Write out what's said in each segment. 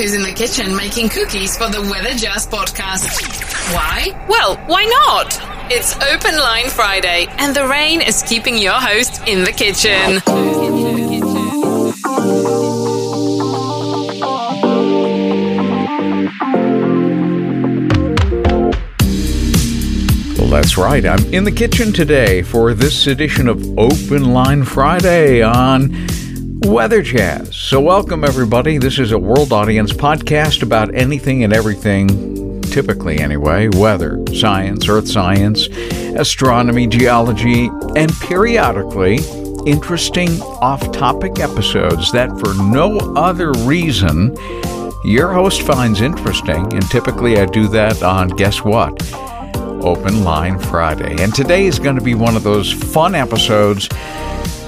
who's in the kitchen making cookies for the Weather Jazz podcast. Why? Well, why not? It's Open Line Friday, and the rain is keeping your host in the kitchen. Well, that's right. I'm in the kitchen today for this edition of Open Line Friday on Weather Jazz. So, welcome everybody. This is a world audience podcast about anything and everything, typically anyway weather, science, earth science, astronomy, geology, and periodically interesting off topic episodes that, for no other reason, your host finds interesting. And typically I do that on guess what? Open Line Friday. And today is going to be one of those fun episodes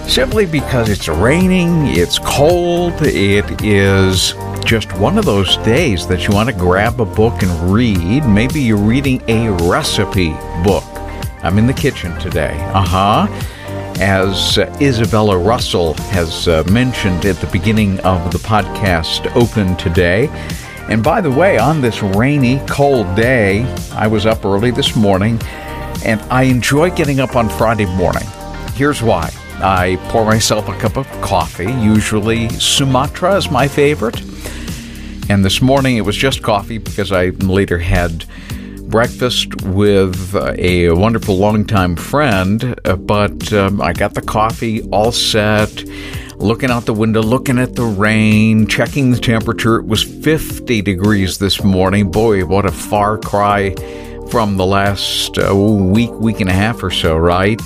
simply because it's raining, it's cold, it is just one of those days that you want to grab a book and read. Maybe you're reading a recipe book. I'm in the kitchen today. Uh huh. As uh, Isabella Russell has uh, mentioned at the beginning of the podcast open today. And by the way, on this rainy, cold day, I was up early this morning and I enjoy getting up on Friday morning. Here's why. I pour myself a cup of coffee. Usually, Sumatra is my favorite. And this morning it was just coffee because I later had breakfast with uh, a wonderful longtime friend. Uh, but um, I got the coffee all set, looking out the window, looking at the rain, checking the temperature. It was 50 degrees this morning. Boy, what a far cry from the last uh, week, week and a half or so, right?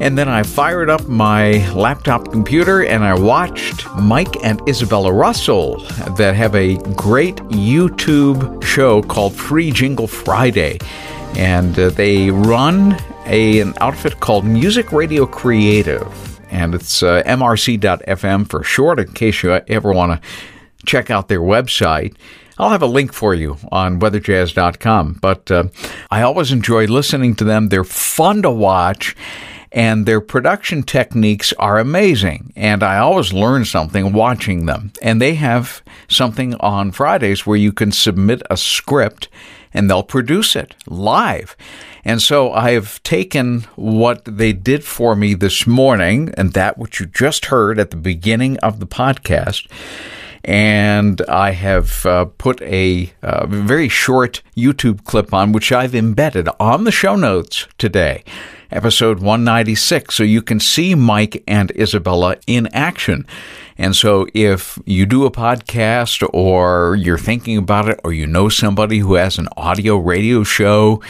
And then I fired up my laptop computer and I watched Mike and Isabella Russell that have a great YouTube show called Free Jingle Friday. And uh, they run a, an outfit called Music Radio Creative. And it's uh, mrc.fm for short, in case you ever want to check out their website. I'll have a link for you on weatherjazz.com. But uh, I always enjoy listening to them. They're fun to watch and their production techniques are amazing. And I always learn something watching them. And they have something on Fridays where you can submit a script and they'll produce it live. And so I've taken what they did for me this morning and that which you just heard at the beginning of the podcast. And I have uh, put a uh, very short YouTube clip on, which I've embedded on the show notes today episode 196, so you can see Mike and Isabella in action. And so if you do a podcast or you're thinking about it or you know somebody who has an audio radio show,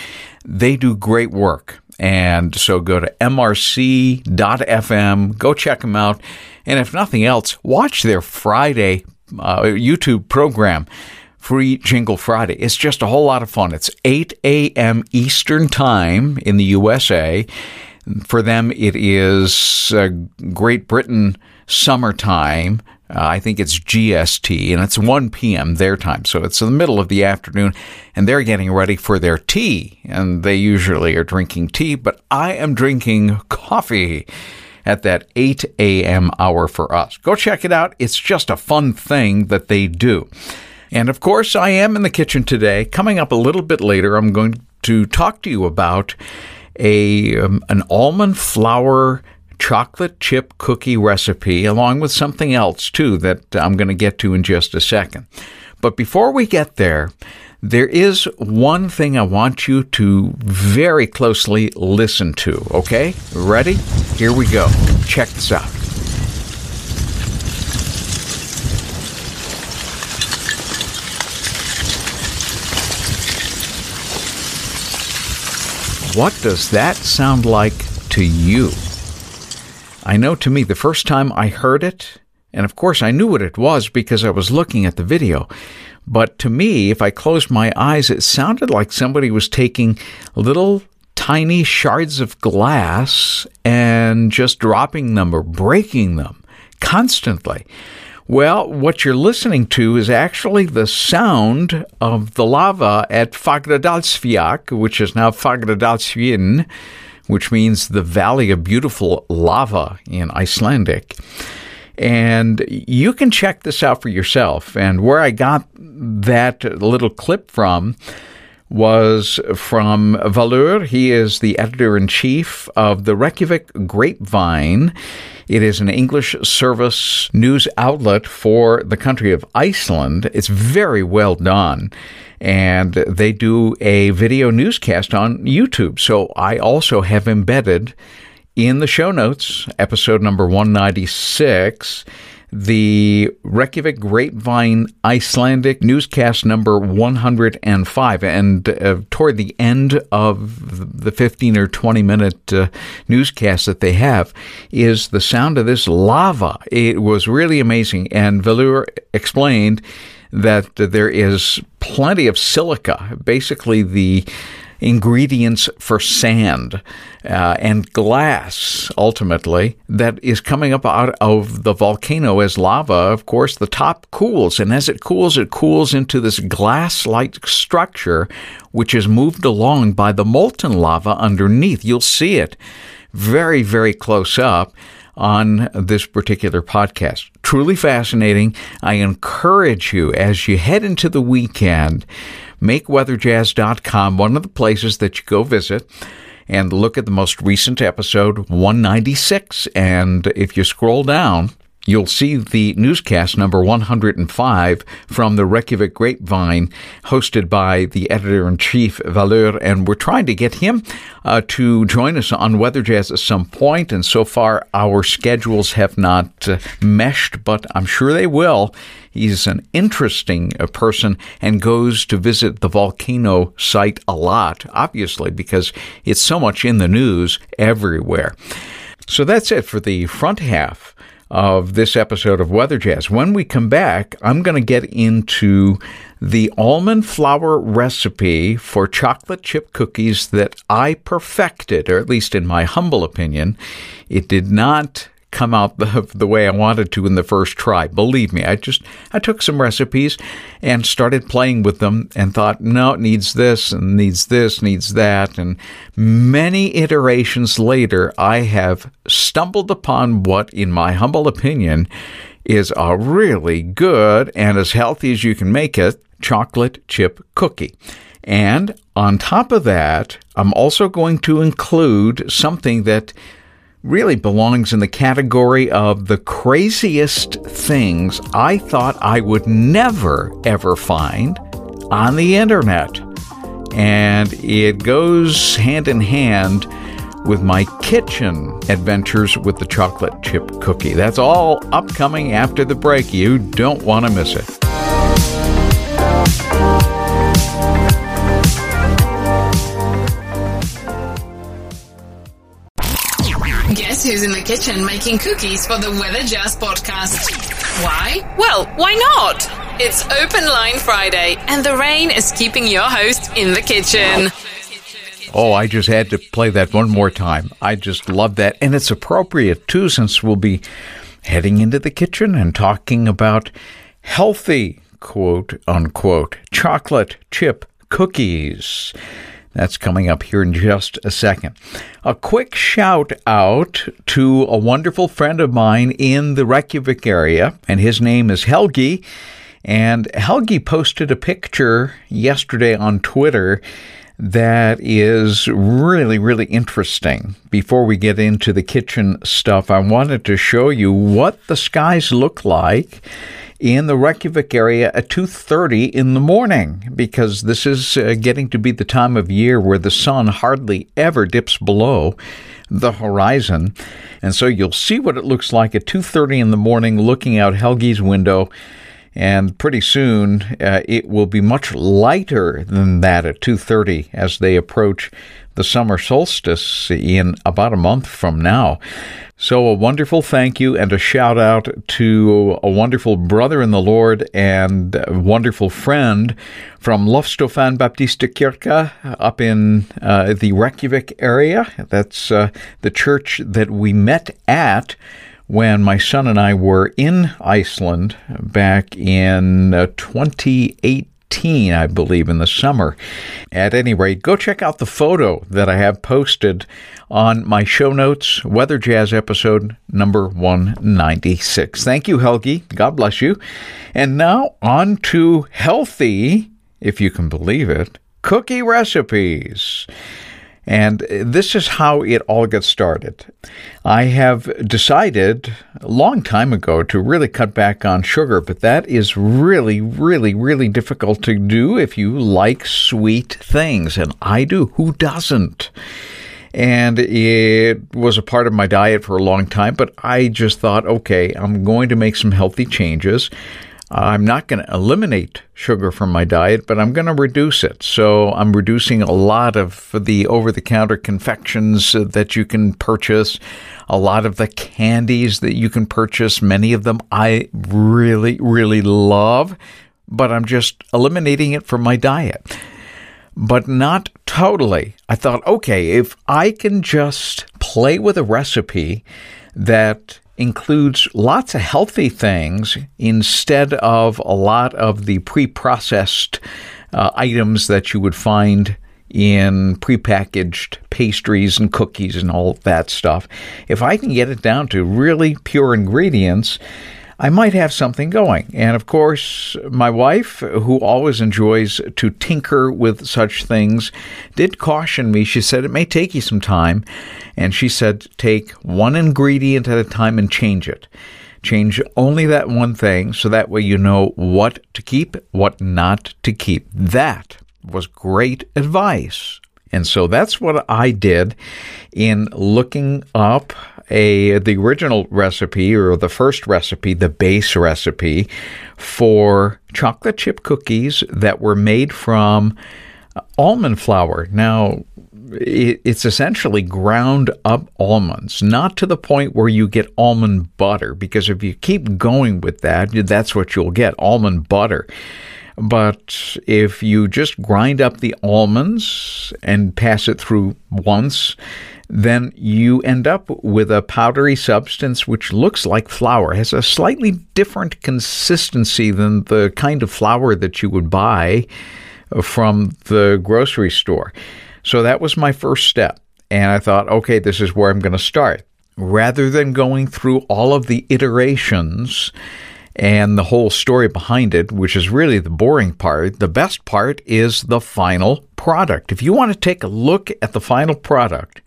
they do great work. And so go to mrc.fm, go check them out. And if nothing else, watch their Friday uh, YouTube program. Free Jingle Friday. It's just a whole lot of fun. It's 8 a.m. Eastern Time in the USA. For them, it is uh, Great Britain summertime. Uh, I think it's GST, and it's 1 p.m. their time. So it's in the middle of the afternoon, and they're getting ready for their tea. And they usually are drinking tea, but I am drinking coffee at that 8 a.m. hour for us. Go check it out. It's just a fun thing that they do. And of course, I am in the kitchen today. Coming up a little bit later, I'm going to talk to you about a um, an almond flour chocolate chip cookie recipe, along with something else too that I'm going to get to in just a second. But before we get there, there is one thing I want you to very closely listen to, okay? Ready? Here we go. Check this out. What does that sound like to you? I know to me, the first time I heard it, and of course I knew what it was because I was looking at the video, but to me, if I closed my eyes, it sounded like somebody was taking little tiny shards of glass and just dropping them or breaking them constantly. Well, what you're listening to is actually the sound of the lava at Fagradalsfjall, which is now Fagradalsfjall, which means the Valley of Beautiful Lava in Icelandic. And you can check this out for yourself. And where I got that little clip from was from Valur. He is the editor in chief of the Reykjavik Grapevine. It is an English service news outlet for the country of Iceland. It's very well done. And they do a video newscast on YouTube. So I also have embedded in the show notes, episode number 196 the Reykjavik Grapevine Icelandic newscast number 105. And uh, toward the end of the 15 or 20 minute uh, newscast that they have is the sound of this lava. It was really amazing. And Valur explained that there is plenty of silica, basically the ingredients for sand uh, and glass, ultimately, that is coming up out of the volcano as lava. Of course, the top cools, and as it cools, it cools into this glass like structure, which is moved along by the molten lava underneath. You'll see it very, very close up on this particular podcast. Truly fascinating. I encourage you as you head into the weekend makeweatherjazz.com one of the places that you go visit and look at the most recent episode 196 and if you scroll down You'll see the newscast number 105 from the Reykjavik Grapevine, hosted by the editor in chief, Valur, and we're trying to get him uh, to join us on Weather Jazz at some point. And so far, our schedules have not uh, meshed, but I'm sure they will. He's an interesting uh, person and goes to visit the volcano site a lot, obviously, because it's so much in the news everywhere. So that's it for the front half of this episode of Weather Jazz. When we come back, I'm going to get into the almond flour recipe for chocolate chip cookies that I perfected, or at least in my humble opinion. It did not come out the, the way I wanted to in the first try. Believe me, I just I took some recipes and started playing with them and thought, no, it needs this and needs this, needs that. And many iterations later, I have stumbled upon what, in my humble opinion, is a really good and as healthy as you can make it chocolate chip cookie. And on top of that, I'm also going to include something that really belongs in the category of the craziest things I thought I would never, ever find on the internet. And it goes hand in hand with my kitchen adventures with the chocolate chip cookie. That's all upcoming after the break. You don't want to miss it. Who's in the kitchen making cookies for the Weather Jazz podcast? Why? Well, why not? It's Open Line Friday, and the rain is keeping your host in the kitchen. Oh, I just had to play that one more time. I just love that. And it's appropriate, too, since we'll be heading into the kitchen and talking about healthy, quote unquote, chocolate chip cookies. That's coming up here in just a second. A quick shout out to a wonderful friend of mine in the Reykjavik area, and his name is Helgi. And Helgi posted a picture yesterday on Twitter that is really, really interesting. Before we get into the kitchen stuff, I wanted to show you what the skies look like in the Reykjavik area at 2:30 in the morning because this is uh, getting to be the time of year where the sun hardly ever dips below the horizon. And so you'll see what it looks like at 2:30 in the morning looking out Helgi's window and pretty soon uh, it will be much lighter than that at 2:30 as they approach the summer solstice in about a month from now. So, a wonderful thank you and a shout out to a wonderful brother in the Lord and wonderful friend from Loftstofan Baptista Kirke up in uh, the Reykjavik area. That's uh, the church that we met at when my son and I were in Iceland back in uh, 2018 2015, I believe, in the summer. At any rate, go check out the photo that I have posted on my show notes, Weather Jazz episode number 196. Thank you, Helgi. God bless you. And now on to healthy, if you can believe it, cookie recipes. And this is how it all gets started. I have decided a long time ago to really cut back on sugar, but that is really, really, really difficult to do if you like sweet things. And I do. Who doesn't? And it was a part of my diet for a long time, but I just thought, okay, I'm going to make some healthy changes. I'm not going to eliminate sugar from my diet, but I'm going to reduce it. So I'm reducing a lot of the over the counter confections that you can purchase, a lot of the candies that you can purchase. Many of them I really, really love, but I'm just eliminating it from my diet. But not totally. I thought, okay, if I can just play with a recipe that includes lots of healthy things instead of a lot of the pre processed uh, items that you would find in prepackaged pastries and cookies and all that stuff. If I can get it down to really pure ingredients, I might have something going. And of course, my wife, who always enjoys to tinker with such things, did caution me. She said it may take you some time. And she said, take one ingredient at a time and change it. Change only that one thing so that way you know what to keep, what not to keep. That was great advice. And so that's what I did in looking up a the original recipe or the first recipe, the base recipe for chocolate chip cookies that were made from uh, almond flour. Now, it's essentially ground up almonds, not to the point where you get almond butter, because if you keep going with that, that's what you'll get almond butter. But if you just grind up the almonds and pass it through once, then you end up with a powdery substance which looks like flour, has a slightly different consistency than the kind of flour that you would buy from the grocery store. So that was my first step. And I thought, okay, this is where I'm going to start. Rather than going through all of the iterations and the whole story behind it, which is really the boring part. The best part is the final product. If you want to take a look at the final product,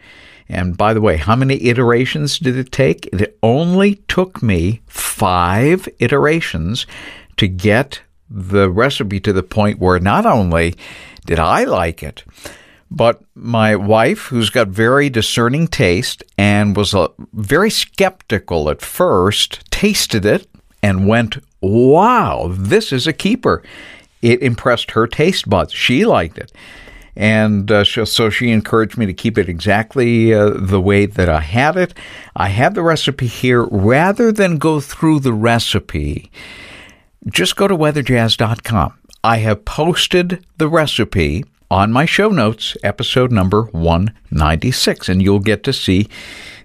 and by the way, how many iterations did it take? It only took me five iterations to get the recipe to the point where not only did I like it, but my wife, who's got very discerning taste and was very skeptical at first, tasted it and went, wow, this is a keeper. It impressed her taste buds. She liked it. And uh, so she encouraged me to keep it exactly uh, the way that I had it. I have the recipe here. Rather than go through the recipe, just go to weatherjazz.com. I have posted the recipe on my show notes, episode number 196, and you'll get to see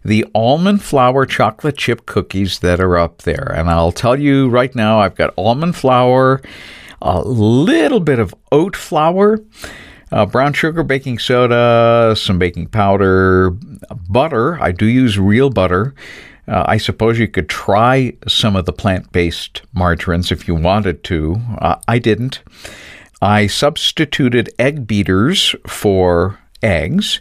the almond flour chocolate chip cookies that are up there. And I'll tell you right now, I've got almond flour, a little bit of oat flour, uh, brown sugar, baking soda, some baking powder, butter. I do use real butter. Uh, I suppose you could try some of the plant based margarines if you wanted to. Uh, I didn't. I substituted egg beaters for eggs.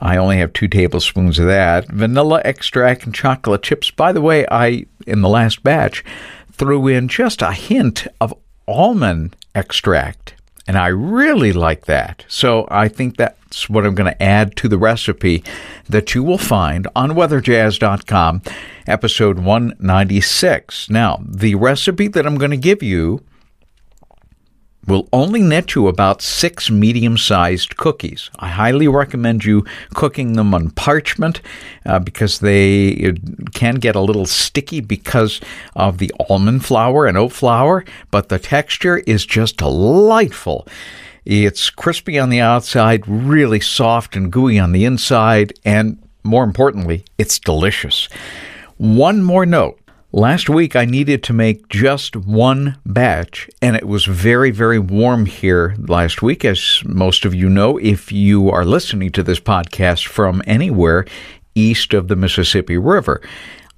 I only have two tablespoons of that. Vanilla extract and chocolate chips. By the way, I, in the last batch, threw in just a hint of almond extract. And I really like that. So I think that's what I'm going to add to the recipe that you will find on weatherjazz.com, episode 196. Now, the recipe that I'm going to give you will only net you about six medium sized cookies. I highly recommend you cooking them on parchment uh, because they can get a little sticky because of the almond flour and oat flour, but the texture is just delightful. It's crispy on the outside, really soft and gooey on the inside, and more importantly, it's delicious. One more note Last week, I needed to make just one batch, and it was very, very warm here last week, as most of you know, if you are listening to this podcast from anywhere east of the Mississippi River.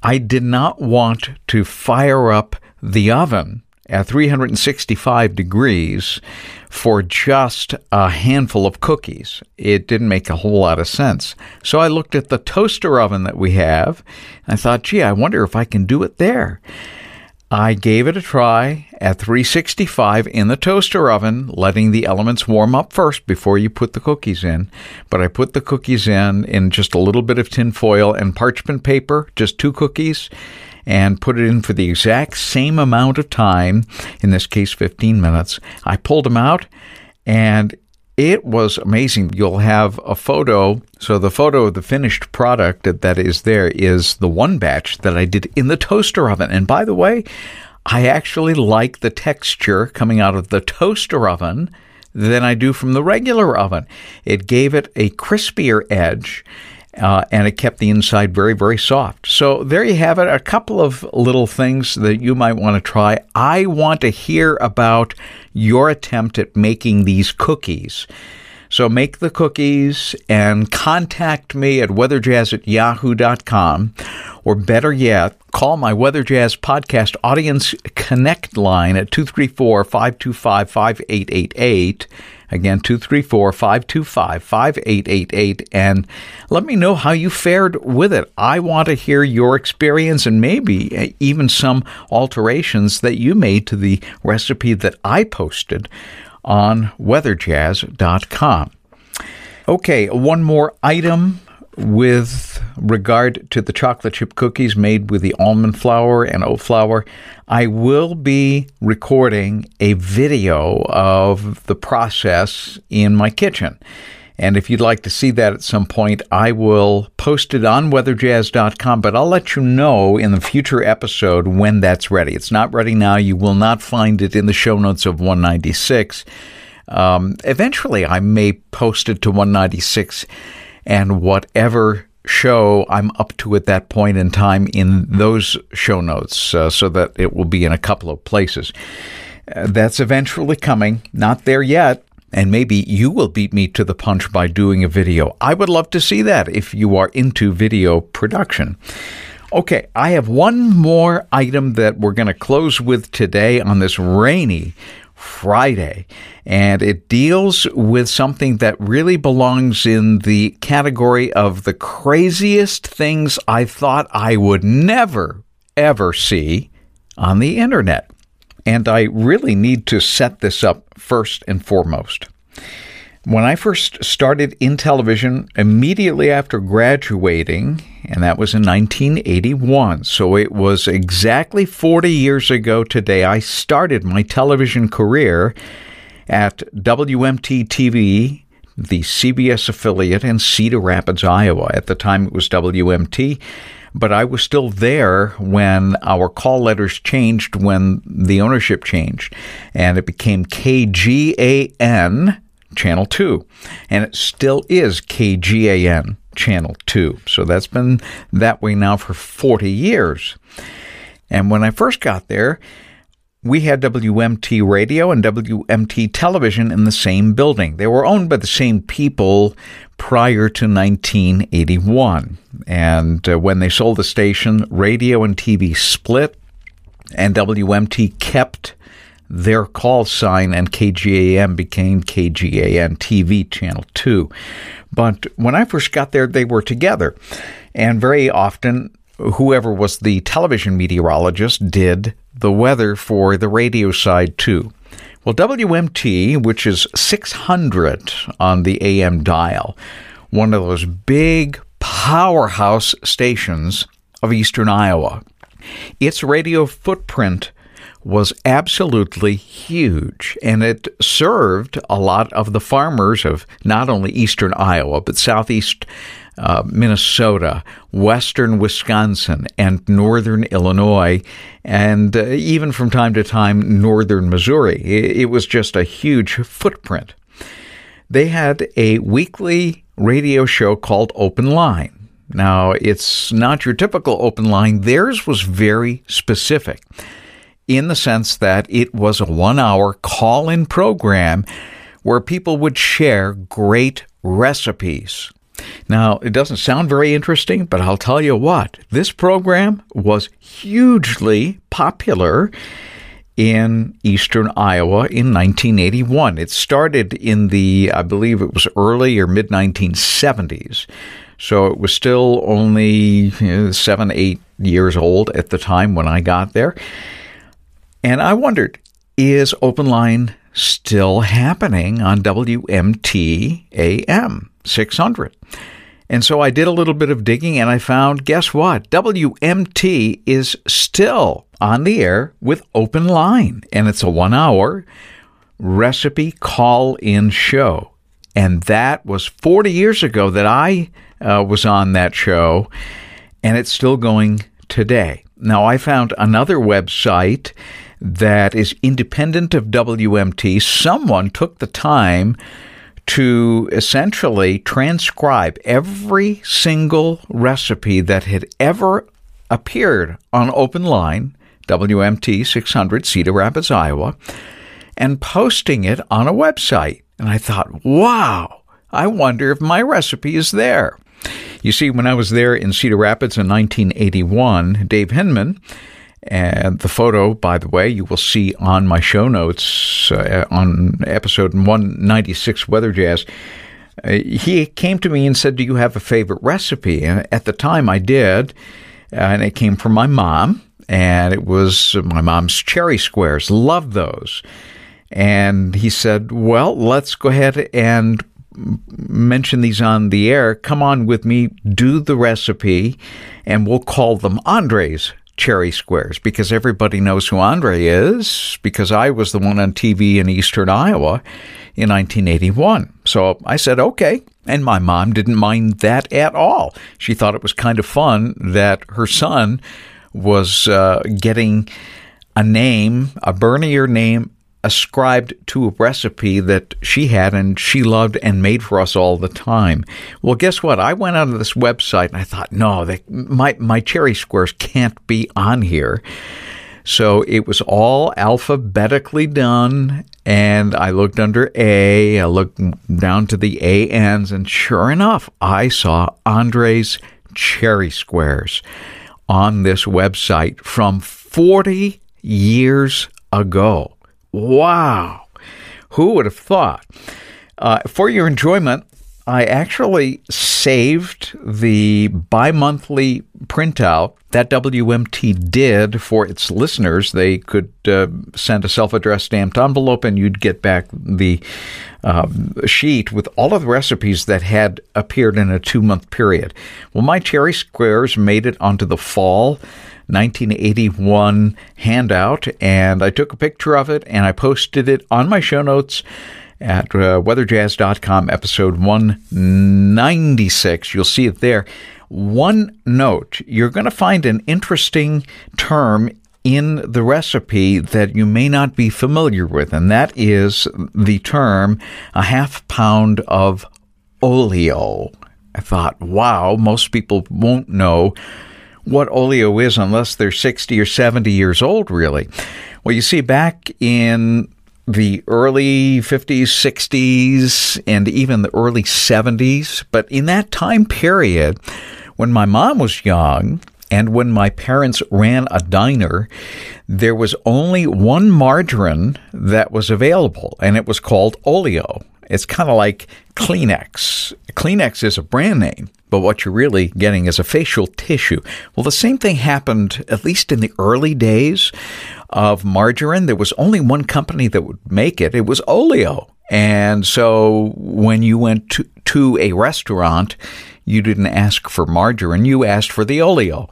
I did not want to fire up the oven Uh, at 365 degrees for just a handful of cookies. It didn't make a whole lot of sense. So I looked at the toaster oven that we have. And I thought, gee, I wonder if I can do it there. I gave it a try at 365 in the toaster oven, letting the elements warm up first before you put the cookies in. But I put the cookies in in just a little bit of tin foil and parchment paper, just two cookies, and put it in for the exact same amount of time, in this case 15 minutes. I pulled them out and it was amazing. You'll have a photo. So, the photo of the finished product that is there is the one batch that I did in the toaster oven. And by the way, I actually like the texture coming out of the toaster oven than I do from the regular oven. It gave it a crispier edge uh, and it kept the inside very, very soft. So there you have it. A couple of little things that you might want to try. I want to hear about your attempt at making these cookies. So make the cookies and contact me at weatherjazz at yahoo.com. Or better yet, call my Weather Jazz Podcast Audience Connect line at 234 525 5888. Again, 234 525 5888. And let me know how you fared with it. I want to hear your experience and maybe uh, even some alterations that you made to the recipe that I posted on weatherjazz.com. Okay, one more item with regard to the chocolate chip cookies made with the almond flour and oat flour, I will be recording a video of the process in my kitchen. And if you'd like to see that at some point, I will post it on weatherjazz.com, but I'll let you know in the future episode when that's ready. It's not ready now. You will not find it in the show notes of 196. Um, eventually, I may post it to 196 and whatever show I'm up to at that point in time in those show notes uh, so that it will be in a couple of places. Uh, that's eventually coming, not there yet. And maybe you will beat me to the punch by doing a video. I would love to see that if you are into video production. Okay, I have one more item that we're going to close with today on this rainy Friday. And it deals with something that really belongs in the category of the craziest things I thought I would never, ever see on the internet. And I really need to set this up first and foremost. When I first started in television, immediately after graduating, and that was in 1981, so it was exactly 40 years ago today, I started my television career at WMT TV, the CBS affiliate in Cedar Rapids, Iowa. At the time, it was WMT but I was still there when our call letters changed when the ownership changed and it became KGAN Channel 2. And it still is KGAN Channel 2. So that's been that way now for 40 years. And when I first got there, we had WMT radio and WMT television in the same building. They were owned by the same people prior to 1981. And uh, when they sold the station, radio and TV split, and WMT kept their call sign and KGAM became KGAN TV Channel 2. But when I first got there, they were together. And very often, whoever was the television meteorologist did the weather for the radio side too. Well, WMT, which is 600 on the AM dial, one of those big powerhouse stations of eastern Iowa, its radio footprint was absolutely huge, and it served a lot of the farmers of not only eastern Iowa, but southeast uh, Minnesota, western Wisconsin, and northern Illinois, and uh, even from time to time, northern Missouri. It, it was just a huge footprint. They had a weekly radio show called Open Line. Now, it's not your typical open line. Theirs was very specific in the sense that it was a one hour call in program where people would share great recipes. Now, it doesn't sound very interesting, but I'll tell you what, this program was hugely popular in eastern Iowa in 1981. It started in the, I believe it was early or mid 1970s. So it was still only you know, seven, eight years old at the time when I got there. And I wondered, is open line still happening on WMT AM 600? And so I did a little bit of digging and I found guess what? WMT is still on the air with open line and it's a 1 hour recipe call in show. And that was 40 years ago that I uh, was on that show and it's still going today. Now I found another website that is independent of WMT. Someone took the time to essentially transcribe every single recipe that had ever appeared on Open Line, WMT 600, Cedar Rapids, Iowa, and posting it on a website. And I thought, wow, I wonder if my recipe is there. You see, when I was there in Cedar Rapids in 1981, Dave Hinman and the photo, by the way, you will see on my show notes uh, on episode 196 Weather Jazz. Uh, he came to me and said, Do you have a favorite recipe? And at the time I did, and it came from my mom, and it was my mom's cherry squares. Love those. And he said, Well, let's go ahead and mention these on the air. Come on with me, do the recipe, and we'll call them Andre's cherry squares because everybody knows who Andre is because I was the one on TV in eastern Iowa in 1981. So I said, okay. And my mom didn't mind that at all. She thought it was kind of fun that her son was uh, getting a name, a Bernier name ascribed to a recipe that she had and she loved and made for us all the time. Well, guess what? I went onto this website and I thought, no, they, my my cherry squares can't be on here. So it was all alphabetically done, and I looked under A, I looked down to the ANs, and sure enough, I saw Andre's cherry squares on this website from 40 years ago. Wow. Who would have thought? Uh, for your enjoyment, I actually saved the bi monthly printout that WMT did for its listeners. They could uh, send a self addressed stamped envelope and you'd get back the uh, sheet with all of the recipes that had appeared in a two month period. Well, my cherry squares made it onto the fall 1981 handout, and I took a picture of it and I posted it on my show notes at uh, weatherjazz.com, episode 196. You'll see it there. One note you're going to find an interesting term in the recipe that you may not be familiar with, and that is the term a half pound of oleo. I thought, wow, most people won't know what oleo is unless they're 60 or 70 years old, really. Well, you see, back in the early 50s, 60s, and even the early 70s, but in that time period, when my mom was young, and when my parents ran a diner, there was only one margarine that was available, and it was called Oleo. It's kind of like Kleenex. Kleenex is a brand name, but what you're really getting is a facial tissue. Well, the same thing happened, at least in the early days of margarine. There was only one company that would make it, it was Oleo. And so when you went to, to a restaurant, you didn't ask for margarine, you asked for the oleo.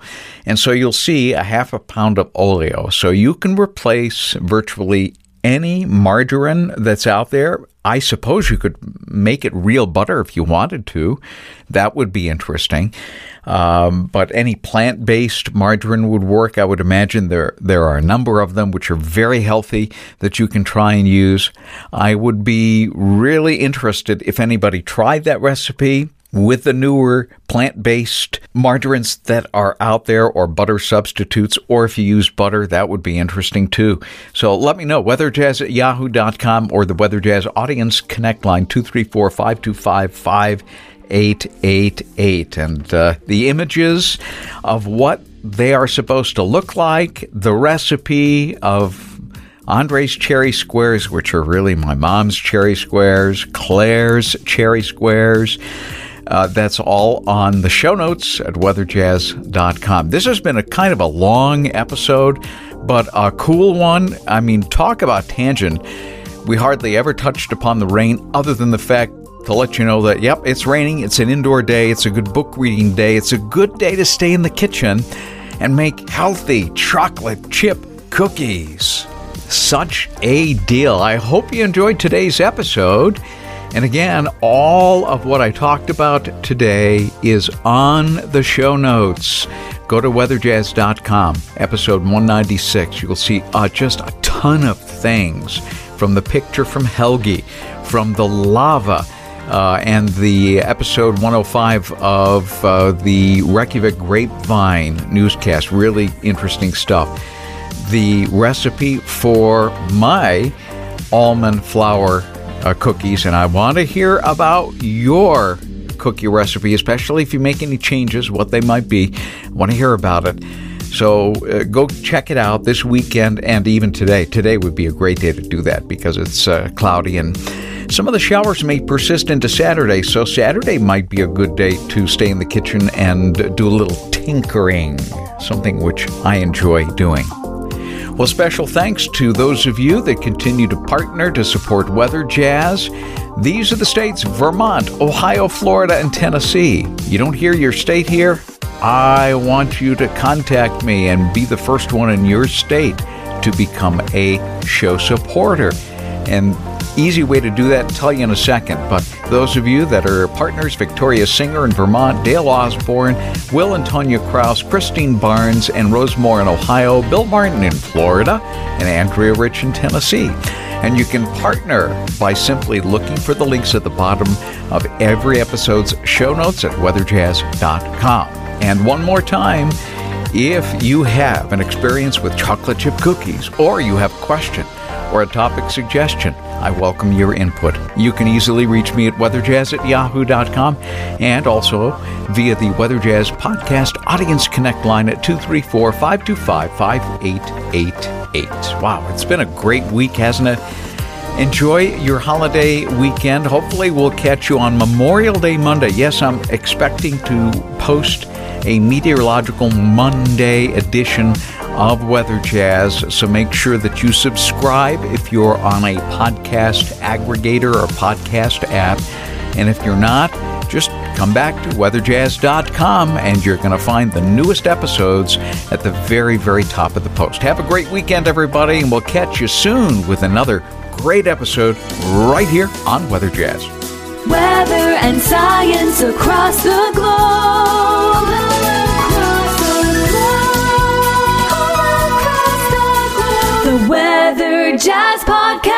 And so you'll see a half a pound of oleo. So you can replace virtually any margarine that's out there. I suppose you could make it real butter if you wanted to. That would be interesting. Um, but any plant based margarine would work. I would imagine there, there are a number of them which are very healthy that you can try and use. I would be really interested if anybody tried that recipe with the newer plant based margarines that are out there or butter substitutes, or if you use butter, that would be interesting too. So let me know, weatherjazz at yahoo.com or the Weather Jazz Audience Connect line 234 525 5888. And uh, the images of what they are supposed to look like, the recipe of Andre's cherry squares, which are really my mom's cherry squares, Claire's cherry squares. Uh, that's all on the show notes at weatherjazz.com. This has been a kind of a long episode, but a cool one. I mean, talk about tangent. We hardly ever touched upon the rain, other than the fact to let you know that, yep, it's raining. It's an indoor day. It's a good book reading day. It's a good day to stay in the kitchen and make healthy chocolate chip cookies. Such a deal. I hope you enjoyed today's episode. And again, all of what I talked about today is on the show notes. Go to weatherjazz.com, episode 196. You'll see uh, just a ton of things from the picture from Helgi, from the lava, uh, and the episode 105 of uh, the Reykjavik Grapevine newscast. Really interesting stuff. The recipe for my almond flour uh, cookies, and I want to hear about your cookie recipe, especially if you make any changes, what they might be. I want to hear about it. So uh, go check it out this weekend and even today. Today would be a great day to do that because it's uh, cloudy and some of the showers may persist into Saturday, so Saturday might be a good day to stay in the kitchen and do a little tinkering, something which I enjoy doing. Well, special thanks to those of you that continue to partner to support Weather Jazz. These are the states Vermont, Ohio, Florida, and Tennessee. You don't hear your state here? I want you to contact me and be the first one in your state to become a show supporter. And Easy way to do that, tell you in a second. But those of you that are partners, Victoria Singer in Vermont, Dale Osborne, Will and Tonya Kraus, Christine Barnes, and Rosemore in Ohio, Bill Martin in Florida, and Andrea Rich in Tennessee. And you can partner by simply looking for the links at the bottom of every episode's show notes at weatherjazz.com. And one more time, if you have an experience with chocolate chip cookies or you have a question or a topic suggestion, I welcome your input. You can easily reach me at weatherjazz at yahoo.com and also via the Weather Jazz Podcast Audience Connect line at 234 525 5888. Wow, it's been a great week, hasn't it? Enjoy your holiday weekend. Hopefully, we'll catch you on Memorial Day Monday. Yes, I'm expecting to post a meteorological Monday edition of Weather Jazz. So make sure that you subscribe if you're on a podcast aggregator or podcast app. And if you're not, just come back to weatherjazz.com and you're going to find the newest episodes at the very, very top of the post. Have a great weekend, everybody, and we'll catch you soon with another great episode right here on Weather Jazz. Weather and science across the globe. The Weather Jazz Podcast.